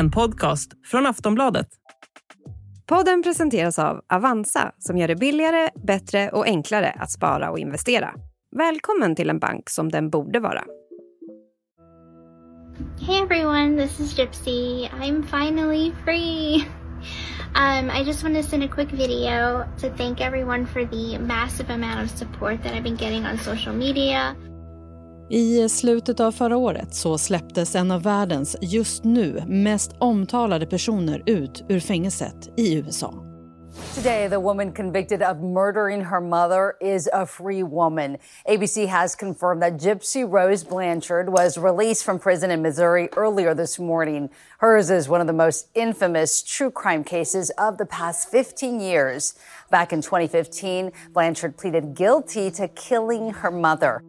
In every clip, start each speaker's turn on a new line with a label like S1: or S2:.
S1: en podcast från Aftonbladet.
S2: Podden presenteras av Avanza som gör det billigare, bättre och enklare att spara och investera. Välkommen till en bank som den borde vara.
S3: Hey everyone, this is Gypsy. I'm finally free. Um, I just want to send a quick video to thank everyone for the massive amount of support that I've been getting on social media.
S4: I slutet av förra året så släpptes en av världens just nu mest omtalade personer ut ur fängelset i USA.
S5: Today, the woman convicted of murdering her mother is a free woman. ABC has confirmed that Gypsy Rose Blanchard was released from prison in Missouri earlier this morning. Hers is one of the most infamous true crime cases of the past 15 years. Back in 2015, Blanchard pleaded guilty to killing her mother.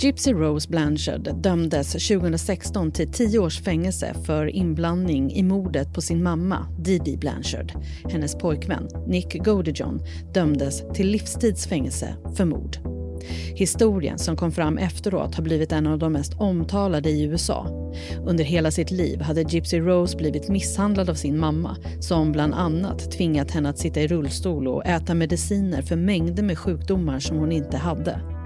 S4: Gypsy Rose Blanchard dömdes 2016 till 10 års fängelse för inblandning i mordet på sin mamma, Didi Blanchard. Hennes pojkvän, Nick Godijon dömdes till livstidsfängelse för mord. Historien som kom fram efteråt har blivit en av de mest omtalade i USA. Under hela sitt liv hade Gypsy Rose blivit misshandlad av sin mamma som bland annat tvingat henne att sitta i rullstol och äta mediciner för mängder med sjukdomar som hon inte hade.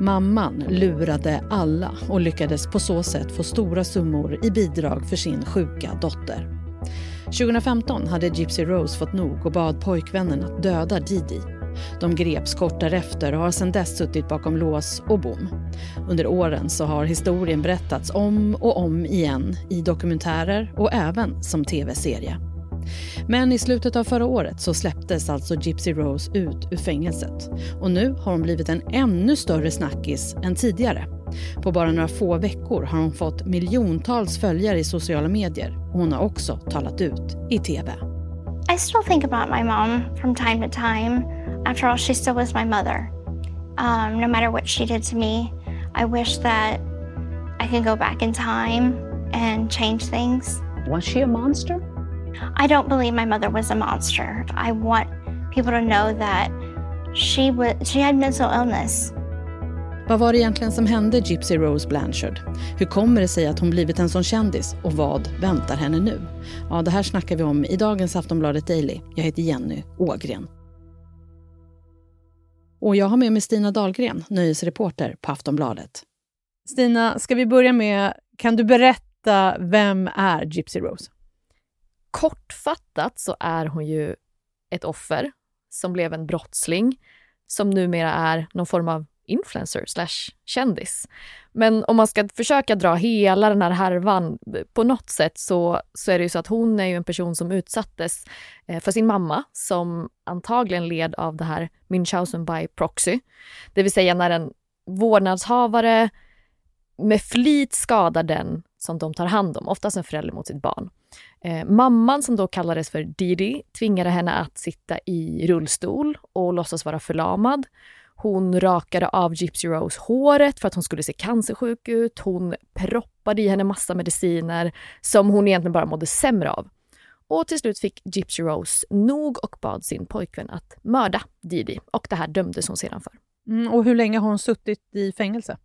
S4: Mamman lurade alla och lyckades på så sätt få stora summor i bidrag för sin sjuka dotter. 2015 hade Gypsy Rose fått nog och bad pojkvännen att döda Didi. De greps kort därefter och har sedan dess suttit bakom lås och bom. Under åren så har historien berättats om och om igen i dokumentärer och även som tv-serie. Men i slutet av förra året så släpptes alltså Gypsy Rose ut ur fängelset. Och nu har hon blivit en ännu större snackis än tidigare. På bara några få veckor har hon fått miljontals följare i sociala medier och hon har också talat ut i tv.
S3: I still think about my mom from time to time. After all, she still was my mother. Um, no matter what she did to me, I wish that I could go back in time and change things.
S6: Was she a monster?
S3: I don't believe my mother was a monster. I want people to know that she was she had mental illness.
S4: Vad var det egentligen som hände Gypsy Rose Blanchard? Hur kommer det sig att hon blivit en sån kändis och vad väntar henne nu? Ja, det här snackar vi om i dagens Aftonbladet Daily. Jag heter Jenny Ågren. Och jag har med mig Stina Dahlgren, nöjesreporter på Aftonbladet. Stina, ska vi börja med, kan du berätta vem är Gypsy Rose?
S7: Kortfattat så är hon ju ett offer som blev en brottsling som numera är någon form av influencer slash kändis. Men om man ska försöka dra hela den här härvan eh, på något sätt så, så är det ju så att hon är ju en person som utsattes eh, för sin mamma som antagligen led av det här Münchhausen by proxy. Det vill säga när en vårdnadshavare med flit skadar den som de tar hand om, oftast en förälder mot sitt barn. Eh, mamman, som då kallades för Didi, tvingade henne att sitta i rullstol och låtsas vara förlamad. Hon rakade av Gypsy Rose håret för att hon skulle se cancersjuk ut. Hon proppade i henne massa mediciner som hon egentligen bara mådde sämre av. Och till slut fick Gypsy Rose nog och bad sin pojkvän att mörda Didi och det här dömdes hon sedan för.
S4: Mm, och hur länge har hon suttit i fängelse?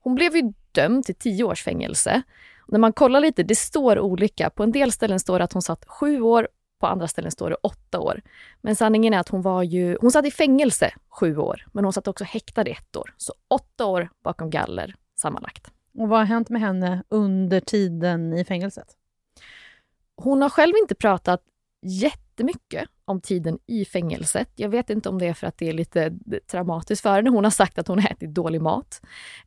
S7: Hon blev ju dömd till tio års fängelse. När man kollar lite, det står olika. På en del ställen står det att hon satt sju år, på andra ställen står det åtta år. Men sanningen är att hon var ju, hon satt i fängelse sju år, men hon satt också häktad i ett år. Så åtta år bakom galler sammanlagt.
S4: Och vad har hänt med henne under tiden i fängelset?
S7: Hon har själv inte pratat jättemycket om tiden i fängelset. Jag vet inte om det är för att det är lite traumatiskt för henne. Hon har sagt att hon har ätit dålig mat.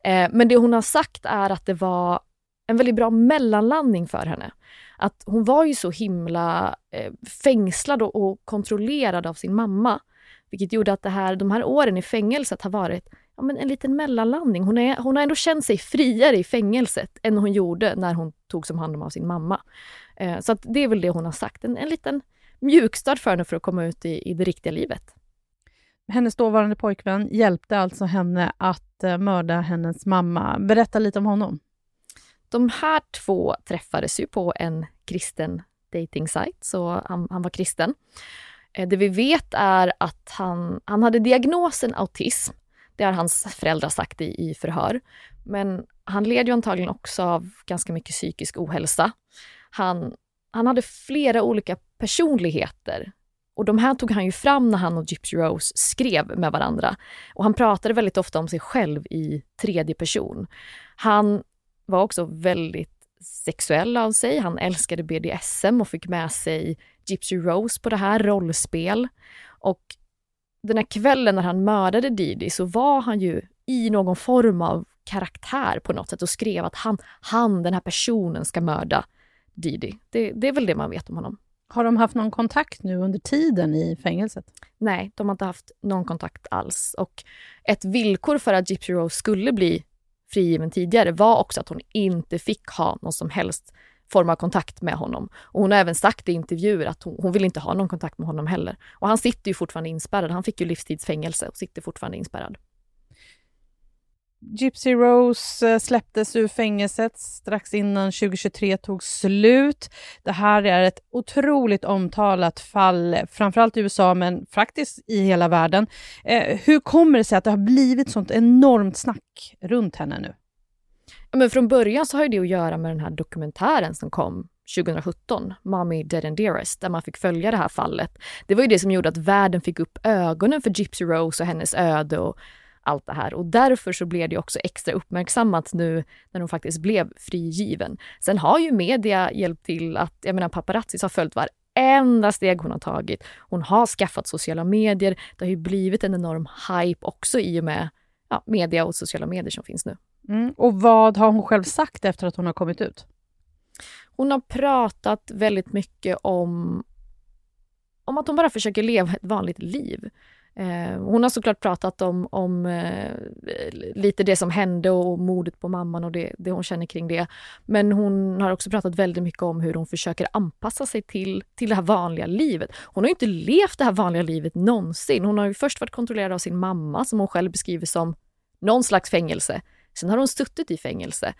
S7: Eh, men det hon har sagt är att det var en väldigt bra mellanlandning för henne. Att hon var ju så himla eh, fängslad och, och, kontrollerad av sin mamma. Vilket gjorde att det här, de här åren i fängelset har varit ja, men en liten mellanlandning. Hon, är, hon har ändå känt sig friare i fängelset än hon gjorde när hon togs om hand om av sin mamma. Eh, så det är väl det hon har sagt. En, en liten mjukstart för henne för att komma ut i, i det riktiga livet.
S4: Hennes dåvarande pojkvän hjälpte alltså henne att eh, mörda hennes mamma. Berätta lite om honom.
S7: De här två träffades ju på en kristen dating så han, han var kristen. Eh, det vi vet är att han, han hade diagnosen autism. Det har hans föräldrar sagt i, i förhör. Men han led ju antagligen också av ganska mycket psykisk ohälsa. Han, han hade flera olika personligheter och de här tog han ju fram när han och Gypsy Rose skrev med varandra. Och han pratade väldigt ofta om sig själv i tredje person. Han var också väldigt sexuell av sig. Han älskade BDSM och fick med sig Gypsy Rose på det här, rollspel. Och den här kvällen när han mördade Didi så var han ju i någon form av karaktär på något sätt och skrev att han, han den här personen, ska mörda Didi. Det, det är väl det man vet om honom.
S4: Har de haft någon kontakt nu under tiden i fängelset?
S7: Nej, de har inte haft någon kontakt alls. Och ett villkor för att Gypsy Rose skulle bli frigiven tidigare var också att hon inte fick ha någon som helst form av kontakt med honom. Och hon har även sagt i intervjuer att hon, hon vill inte ha någon kontakt med honom heller. Och han sitter ju fortfarande inspärrad. Han fick ju livstidsfängelse och sitter fortfarande inspärrad.
S4: Gypsy Rose eh, släpptes ur fängelset strax innan 2023 tog slut. Det här är ett otroligt omtalat fall, framförallt i USA, men faktiskt i hela världen. Eh, hur kommer det sig att det har blivit sånt enormt snack runt henne nu?
S7: Men från början så har det att göra med den här dokumentären som kom 2017, Mommy Dead and Dearest, där man fick följa det här fallet. Det var ju det som gjorde att världen fick upp ögonen för Gypsy Rose och hennes öde och allt det här. Och därför så blev det också extra uppmärksammat nu när hon faktiskt blev frigiven. Sen har ju media hjälpt till att, jag menar paparazzis har följt varenda steg hon har tagit. Hon har skaffat sociala medier. Det har ju blivit en enorm hype också i och med ja, media och sociala medier som finns nu.
S4: Mm. Och vad har hon själv sagt efter att hon har kommit ut?
S7: Hon har pratat väldigt mycket om, om att hon bara försöker leva ett vanligt liv. Eh, hon har såklart pratat om, om eh, lite det som hände och mordet på mamman och det, det hon känner kring det. Men hon har också pratat väldigt mycket om hur hon försöker anpassa sig till, till det här vanliga livet. Hon har inte levt det här vanliga livet någonsin. Hon har ju först varit kontrollerad av sin mamma som hon själv beskriver som någon slags fängelse. Sen har hon suttit i fängelse.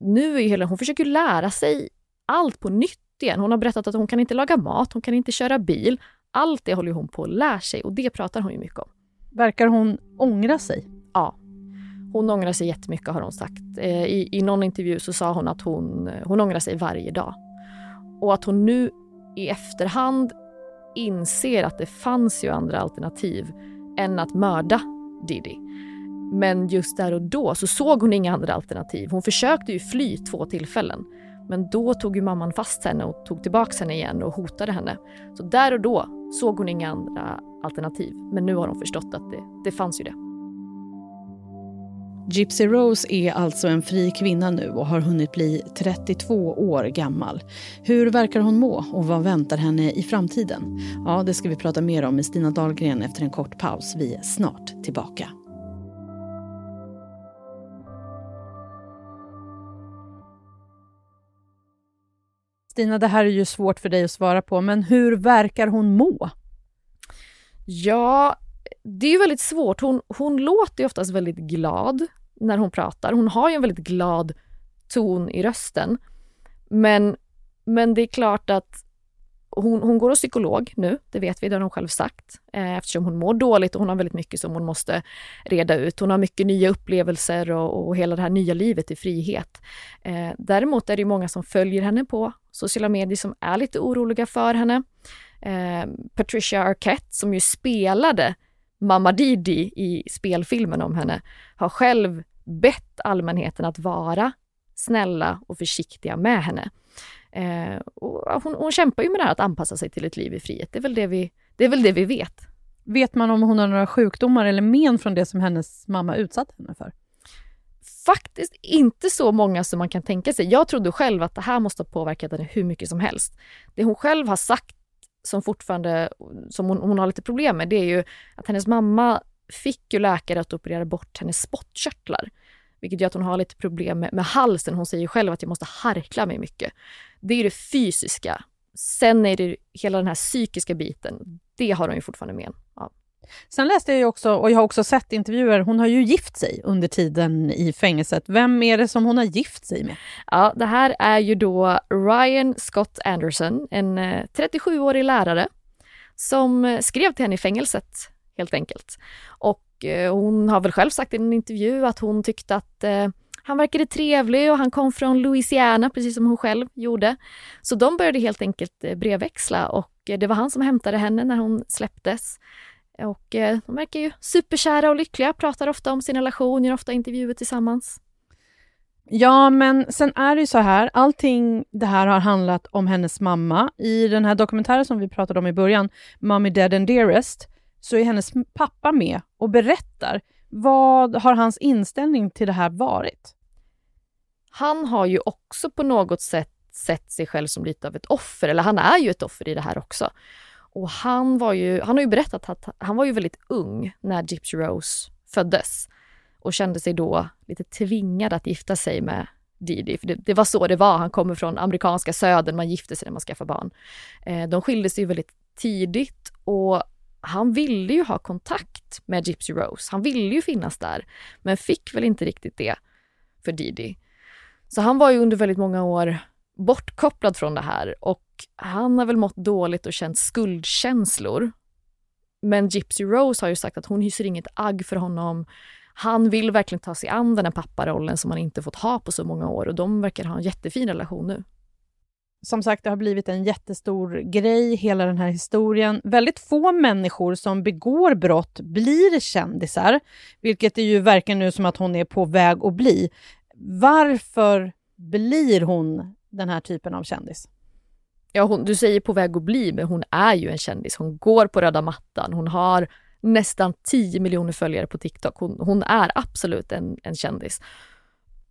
S7: Nu är hela, hon försöker lära sig allt på nytt igen. Hon har berättat att hon kan inte laga mat, hon kan inte köra bil. Allt det håller hon på att lära sig och det pratar hon ju mycket om.
S4: Verkar hon ångra sig?
S7: Ja. Hon ångrar sig jättemycket har hon sagt. Eh, I, i någon intervju så sa hon att hon, hon ångrar sig varje dag. Och att hon nu i efterhand inser att det fanns ju andra alternativ än att mörda Didi. Men just där och då så såg hon inga andra alternativ. Hon försökte ju fly två tillfällen. Men då tog ju mamman fast henne och tog tillbaka henne igen och hotade henne. Så där och då såg hon inga andra alternativ. Men nu har hon förstått att det, det fanns ju det.
S4: Gypsy Rose är alltså en fri kvinna nu och har hunnit bli 32 år gammal. Hur verkar hon må och vad väntar henne i framtiden? Ja, det ska vi prata mer om med Stina Dahlgren efter en kort paus. Vi är snart tillbaka. Stina, det här är ju svårt för dig att svara på, men hur verkar hon må?
S7: Ja, det är ju väldigt svårt. Hon, hon låter ju oftast väldigt glad när hon pratar. Hon har ju en väldigt glad ton i rösten. Men, men det är klart att hon, hon går hos psykolog nu, det vet vi, det har hon själv sagt, eh, eftersom hon mår dåligt och hon har väldigt mycket som hon måste reda ut. Hon har mycket nya upplevelser och, och hela det här nya livet i frihet. Eh, däremot är det många som följer henne på sociala medier som är lite oroliga för henne. Eh, Patricia Arquette, som ju spelade Mamma Didi i spelfilmen om henne, har själv bett allmänheten att vara snälla och försiktiga med henne. Eh, hon, hon, kämpar ju med det här att anpassa sig till ett liv i frihet. Det är, väl det, vi, det är väl det vi vet.
S4: Vet man om hon har några sjukdomar eller men från det som hennes mamma utsatt henne för?
S7: Faktiskt inte så många som man kan tänka sig. Jag trodde själv att det här måste ha påverkat henne hur mycket som helst. Det hon själv har sagt som fortfarande, som hon, hon har lite problem med, det är ju att hennes mamma fick ju läkare att operera bort hennes spottkörtlar. Vilket gör att hon har lite problem med, med halsen. Hon säger själv att jag måste harkla mig mycket. Det är det fysiska. Sen är det hela den här psykiska biten. Det har hon ju fortfarande med.
S4: Sen läste jag också, och jag har också sett intervjuer, hon har ju gift sig under tiden i fängelset. Vem är det som hon har gift sig med?
S7: Ja, det här är ju då Ryan Scott Anderson, en eh, 37-årig lärare som eh, skrev till henne i fängelset helt enkelt. Och eh, hon har väl själv sagt i en intervju att hon tyckte att Han verkade trevlig och han kom från Louisiana precis som hon själv gjorde. Så de började helt enkelt brevväxla och det var han som hämtade henne när hon släpptes. Och de verkar ju superkära och lyckliga, pratar ofta om sin relation, gör ofta intervjuer tillsammans.
S4: Ja, men sen är det ju så här, allting det här har handlat om hennes mamma. I den här dokumentären som vi pratade om i början, Mommy Dead and Dearest, så är hennes pappa med och berättar. Vad har hans inställning till det här varit?
S7: Han har ju också på något sätt sett sig själv som lite av ett offer, eller han är ju ett offer i det här också. Och han, var ju, han har ju berättat att han var ju väldigt ung när Gypsy Rose föddes och kände sig då lite tvingad att gifta sig med Didi. För det, det, var så det var. Han kommer från amerikanska södern, man gifter sig när man skaffar barn. Eh, de skilde sig väldigt tidigt och han ville ju ha kontakt med Gypsy Rose. Han ville ju finnas där, men fick väl inte riktigt det för Didi. Så han var ju under väldigt många år bortkopplad från det här och han har väl mått dåligt och känt skuldkänslor. Men Gypsy Rose har ju sagt att hon hyser inget agg för honom han vill verkligen ta sig an den här papparollen som han inte fått ha på så många år och de verkar ha en jättefin relation nu.
S4: Som sagt, det har blivit en jättestor grej, hela den här historien. Väldigt få människor som begår brott blir kändisar, vilket det ju verkar nu som att hon är på väg att bli. Varför blir hon den här typen av kändis?
S7: Ja, hon, du säger på väg att bli, men hon är ju en kändis. Hon går på röda mattan, hon har nästan 10 miljoner följare på TikTok. Hon, hon är absolut en, en kändis.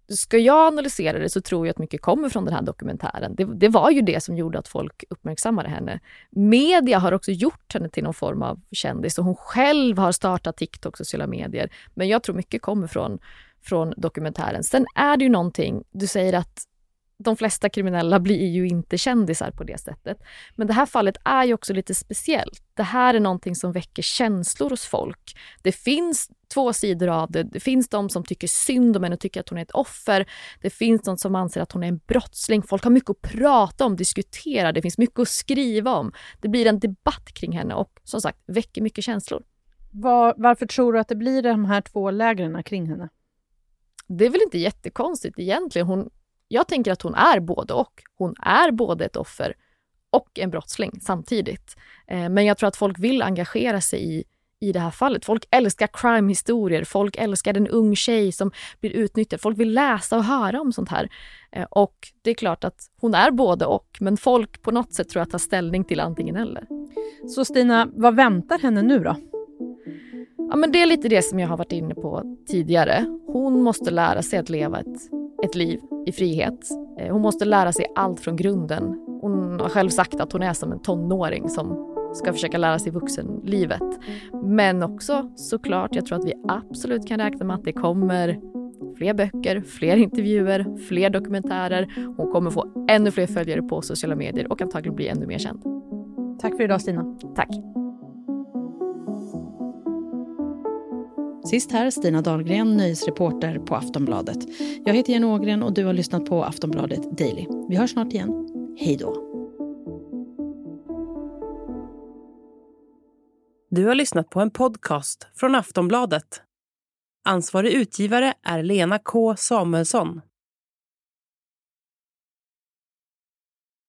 S7: Ska jag analysera det så tror jag att mycket kommer från den här dokumentären. Det, det, var ju det som gjorde att folk uppmärksammade henne. Media har också gjort henne till någon form av kändis och hon själv har startat TikTok, och sociala medier. Men jag tror mycket kommer från, från dokumentären. Sen är det ju någonting, du säger att de flesta kriminella blir ju inte kändisar på det sättet. Men det här fallet är ju också lite speciellt. Det här är någonting som väcker känslor hos folk. Det finns två sidor av det. Det finns de som tycker synd om henne och tycker att hon är ett offer. Det finns de som anser att hon är en brottsling. Folk har mycket att prata om, diskutera. Det finns mycket att skriva om. Det blir en debatt kring henne och som sagt väcker mycket känslor.
S4: Var, varför tror du att det blir de här två lägren kring henne?
S7: Det är väl inte jättekonstigt egentligen. Hon jag tänker att hon är både och. Hon är både ett offer och en brottsling samtidigt. Eh, men jag tror att folk vill engagera sig i, i det här fallet. Folk älskar crime-historier, folk älskar en ung tjej som blir utnyttjad. Folk vill läsa och höra om sånt här. Eh, och det är klart att hon är både och, men folk på något sätt tror jag tar ställning till antingen eller.
S4: Så Stina, vad väntar henne nu då?
S7: Ja, men det är lite det som jag har varit inne på tidigare. Hon måste lära sig att leva ett, ett liv i frihet. Eh, hon måste lära sig allt från grunden. Hon har själv sagt att hon är som en tonåring som ska försöka lära sig vuxenlivet. Men också såklart, jag tror att vi absolut kan räkna med att det kommer fler böcker, fler intervjuer, fler dokumentärer. Hon kommer få ännu fler följare på sociala medier och antagligen bli ännu mer känd.
S4: Tack för idag Stina.
S7: Tack.
S4: Sist här Stina Dahlgren, nöjesreporter på Aftonbladet. Jag heter Jenny Ågren och du har lyssnat på Aftonbladet Daily. Vi hörs snart igen. Hej då!
S1: Du har lyssnat på en podcast från Aftonbladet. Ansvarig utgivare är Lena K Samuelsson.